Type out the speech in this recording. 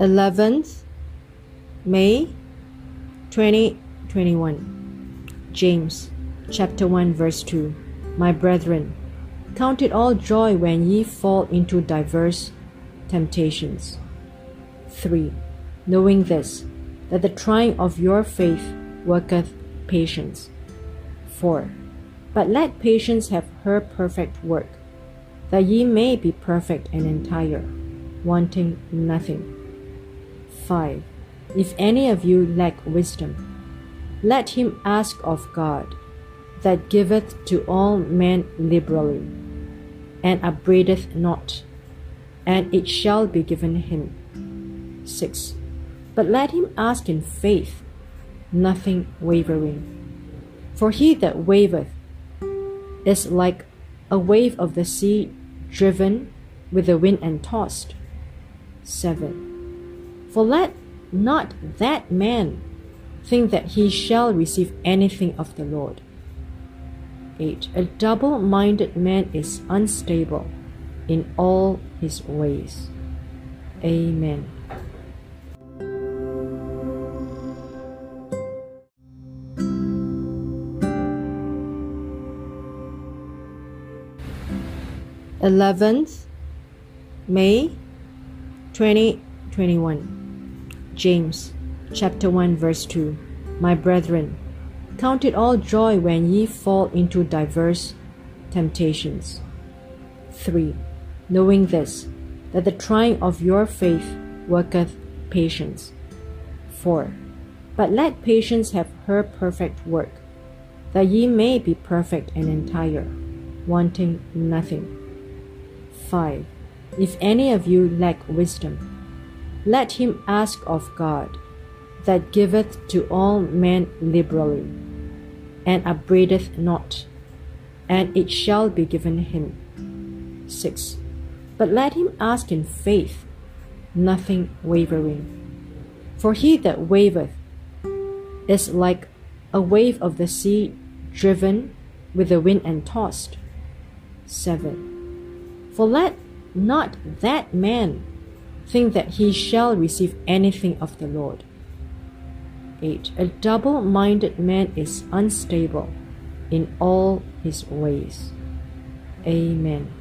11th May 2021. James chapter 1 verse 2. My brethren, count it all joy when ye fall into diverse temptations. 3. Knowing this, that the trying of your faith worketh patience. 4. But let patience have her perfect work, that ye may be perfect and entire, wanting nothing. 5. If any of you lack wisdom, let him ask of God, that giveth to all men liberally, and upbraideth not, and it shall be given him. 6. But let him ask in faith, nothing wavering. For he that wavereth is like a wave of the sea driven with the wind and tossed. 7. For let not that man think that he shall receive anything of the Lord. 8. A double minded man is unstable in all his ways. Amen. Eleventh May twenty twenty one. James chapter 1 verse 2 My brethren count it all joy when ye fall into diverse temptations. 3 knowing this that the trying of your faith worketh patience. 4 but let patience have her perfect work that ye may be perfect and entire wanting nothing. 5 if any of you lack wisdom let him ask of God, that giveth to all men liberally, and upbraideth not, and it shall be given him. 6. But let him ask in faith, nothing wavering. For he that wavereth is like a wave of the sea driven with the wind and tossed. 7. For let not that man think that he shall receive anything of the Lord. 8. A double minded man is unstable in all his ways. Amen.